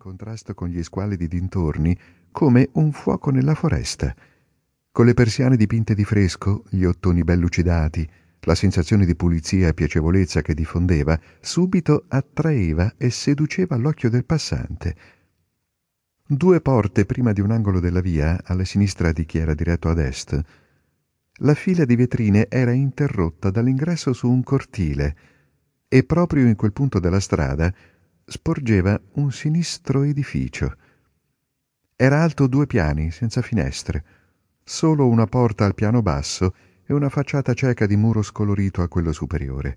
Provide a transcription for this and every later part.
contrasto con gli squalidi dintorni come un fuoco nella foresta. Con le persiane dipinte di fresco, gli ottoni ben lucidati, la sensazione di pulizia e piacevolezza che diffondeva subito attraeva e seduceva l'occhio del passante. Due porte prima di un angolo della via, alla sinistra di chi era diretto ad est, la fila di vetrine era interrotta dall'ingresso su un cortile e proprio in quel punto della strada sporgeva un sinistro edificio. Era alto due piani, senza finestre, solo una porta al piano basso e una facciata cieca di muro scolorito a quello superiore.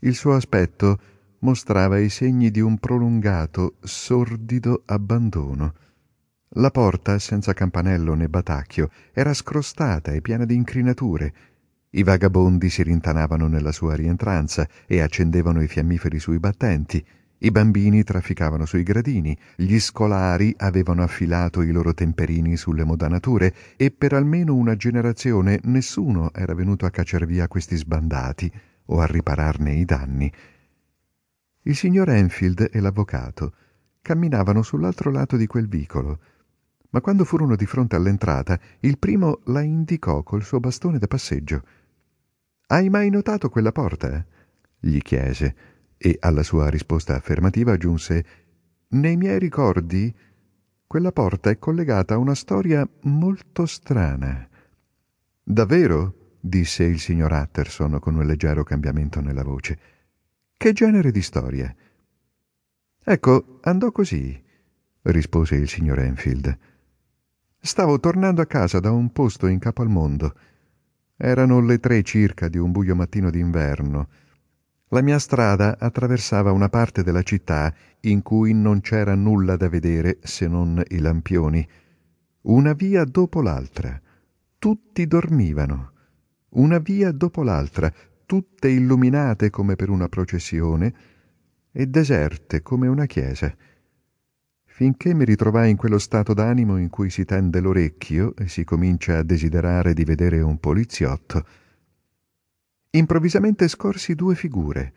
Il suo aspetto mostrava i segni di un prolungato, sordido abbandono. La porta, senza campanello né batacchio, era scrostata e piena di incrinature. I vagabondi si rintanavano nella sua rientranza e accendevano i fiammiferi sui battenti. I bambini trafficavano sui gradini, gli scolari avevano affilato i loro temperini sulle modanature e per almeno una generazione nessuno era venuto a cacciar via questi sbandati o a ripararne i danni. Il signor Enfield e l'avvocato camminavano sull'altro lato di quel vicolo, ma quando furono di fronte all'entrata, il primo la indicò col suo bastone da passeggio. Hai mai notato quella porta? gli chiese e alla sua risposta affermativa aggiunse Nei miei ricordi quella porta è collegata a una storia molto strana. Davvero? disse il signor Utterson con un leggero cambiamento nella voce. Che genere di storia? Ecco, andò così, rispose il signor Enfield. Stavo tornando a casa da un posto in capo al mondo. Erano le tre circa di un buio mattino d'inverno la mia strada attraversava una parte della città in cui non c'era nulla da vedere se non i lampioni. Una via dopo l'altra. Tutti dormivano. Una via dopo l'altra, tutte illuminate come per una processione e deserte come una chiesa. Finché mi ritrovai in quello stato d'animo in cui si tende l'orecchio e si comincia a desiderare di vedere un poliziotto, improvvisamente scorsi due figure.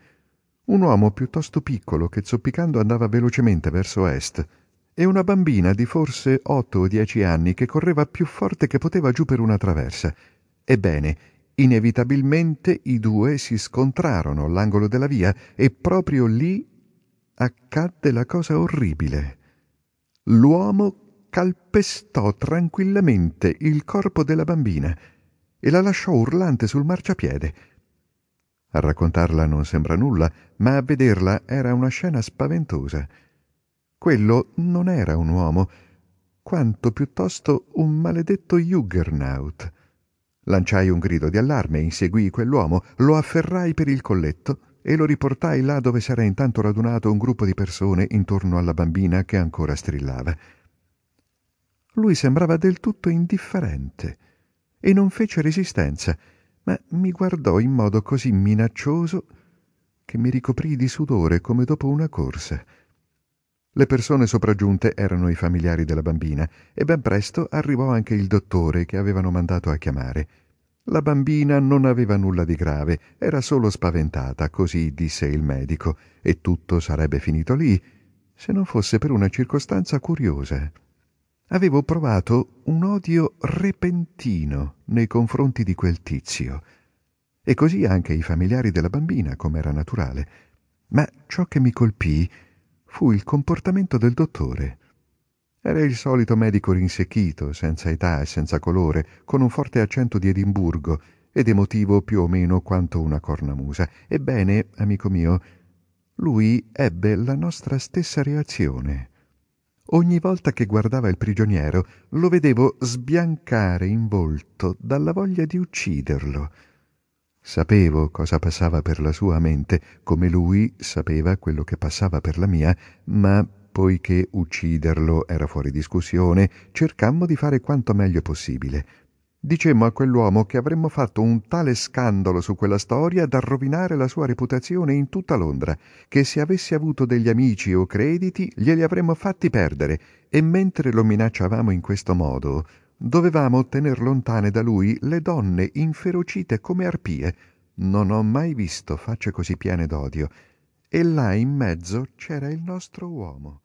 Un uomo piuttosto piccolo che zoppicando andava velocemente verso est e una bambina di forse otto o dieci anni che correva più forte che poteva giù per una traversa. Ebbene, inevitabilmente i due si scontrarono all'angolo della via e proprio lì accadde la cosa orribile. L'uomo calpestò tranquillamente il corpo della bambina e la lasciò urlante sul marciapiede. A raccontarla non sembra nulla, ma a vederla era una scena spaventosa. Quello non era un uomo, quanto piuttosto un maledetto Juggernaut. Lanciai un grido di allarme, inseguii quell'uomo, lo afferrai per il colletto e lo riportai là dove s'era intanto radunato un gruppo di persone intorno alla bambina che ancora strillava. Lui sembrava del tutto indifferente e non fece resistenza ma mi guardò in modo così minaccioso che mi ricoprì di sudore come dopo una corsa. Le persone sopraggiunte erano i familiari della bambina e ben presto arrivò anche il dottore che avevano mandato a chiamare. La bambina non aveva nulla di grave, era solo spaventata, così disse il medico, e tutto sarebbe finito lì, se non fosse per una circostanza curiosa avevo provato un odio repentino nei confronti di quel tizio, e così anche i familiari della bambina, come era naturale. Ma ciò che mi colpì fu il comportamento del dottore. Era il solito medico rinsecchito, senza età e senza colore, con un forte accento di Edimburgo ed emotivo più o meno quanto una cornamusa. Ebbene, amico mio, lui ebbe la nostra stessa reazione. Ogni volta che guardava il prigioniero lo vedevo sbiancare in volto dalla voglia di ucciderlo. Sapevo cosa passava per la sua mente, come lui sapeva quello che passava per la mia, ma poiché ucciderlo era fuori discussione, cercammo di fare quanto meglio possibile. Dicemmo a quell'uomo che avremmo fatto un tale scandalo su quella storia da rovinare la sua reputazione in tutta Londra, che se avesse avuto degli amici o crediti glieli avremmo fatti perdere, e mentre lo minacciavamo in questo modo, dovevamo tener lontane da lui le donne inferocite come arpie. Non ho mai visto facce così piene d'odio. E là in mezzo c'era il nostro uomo.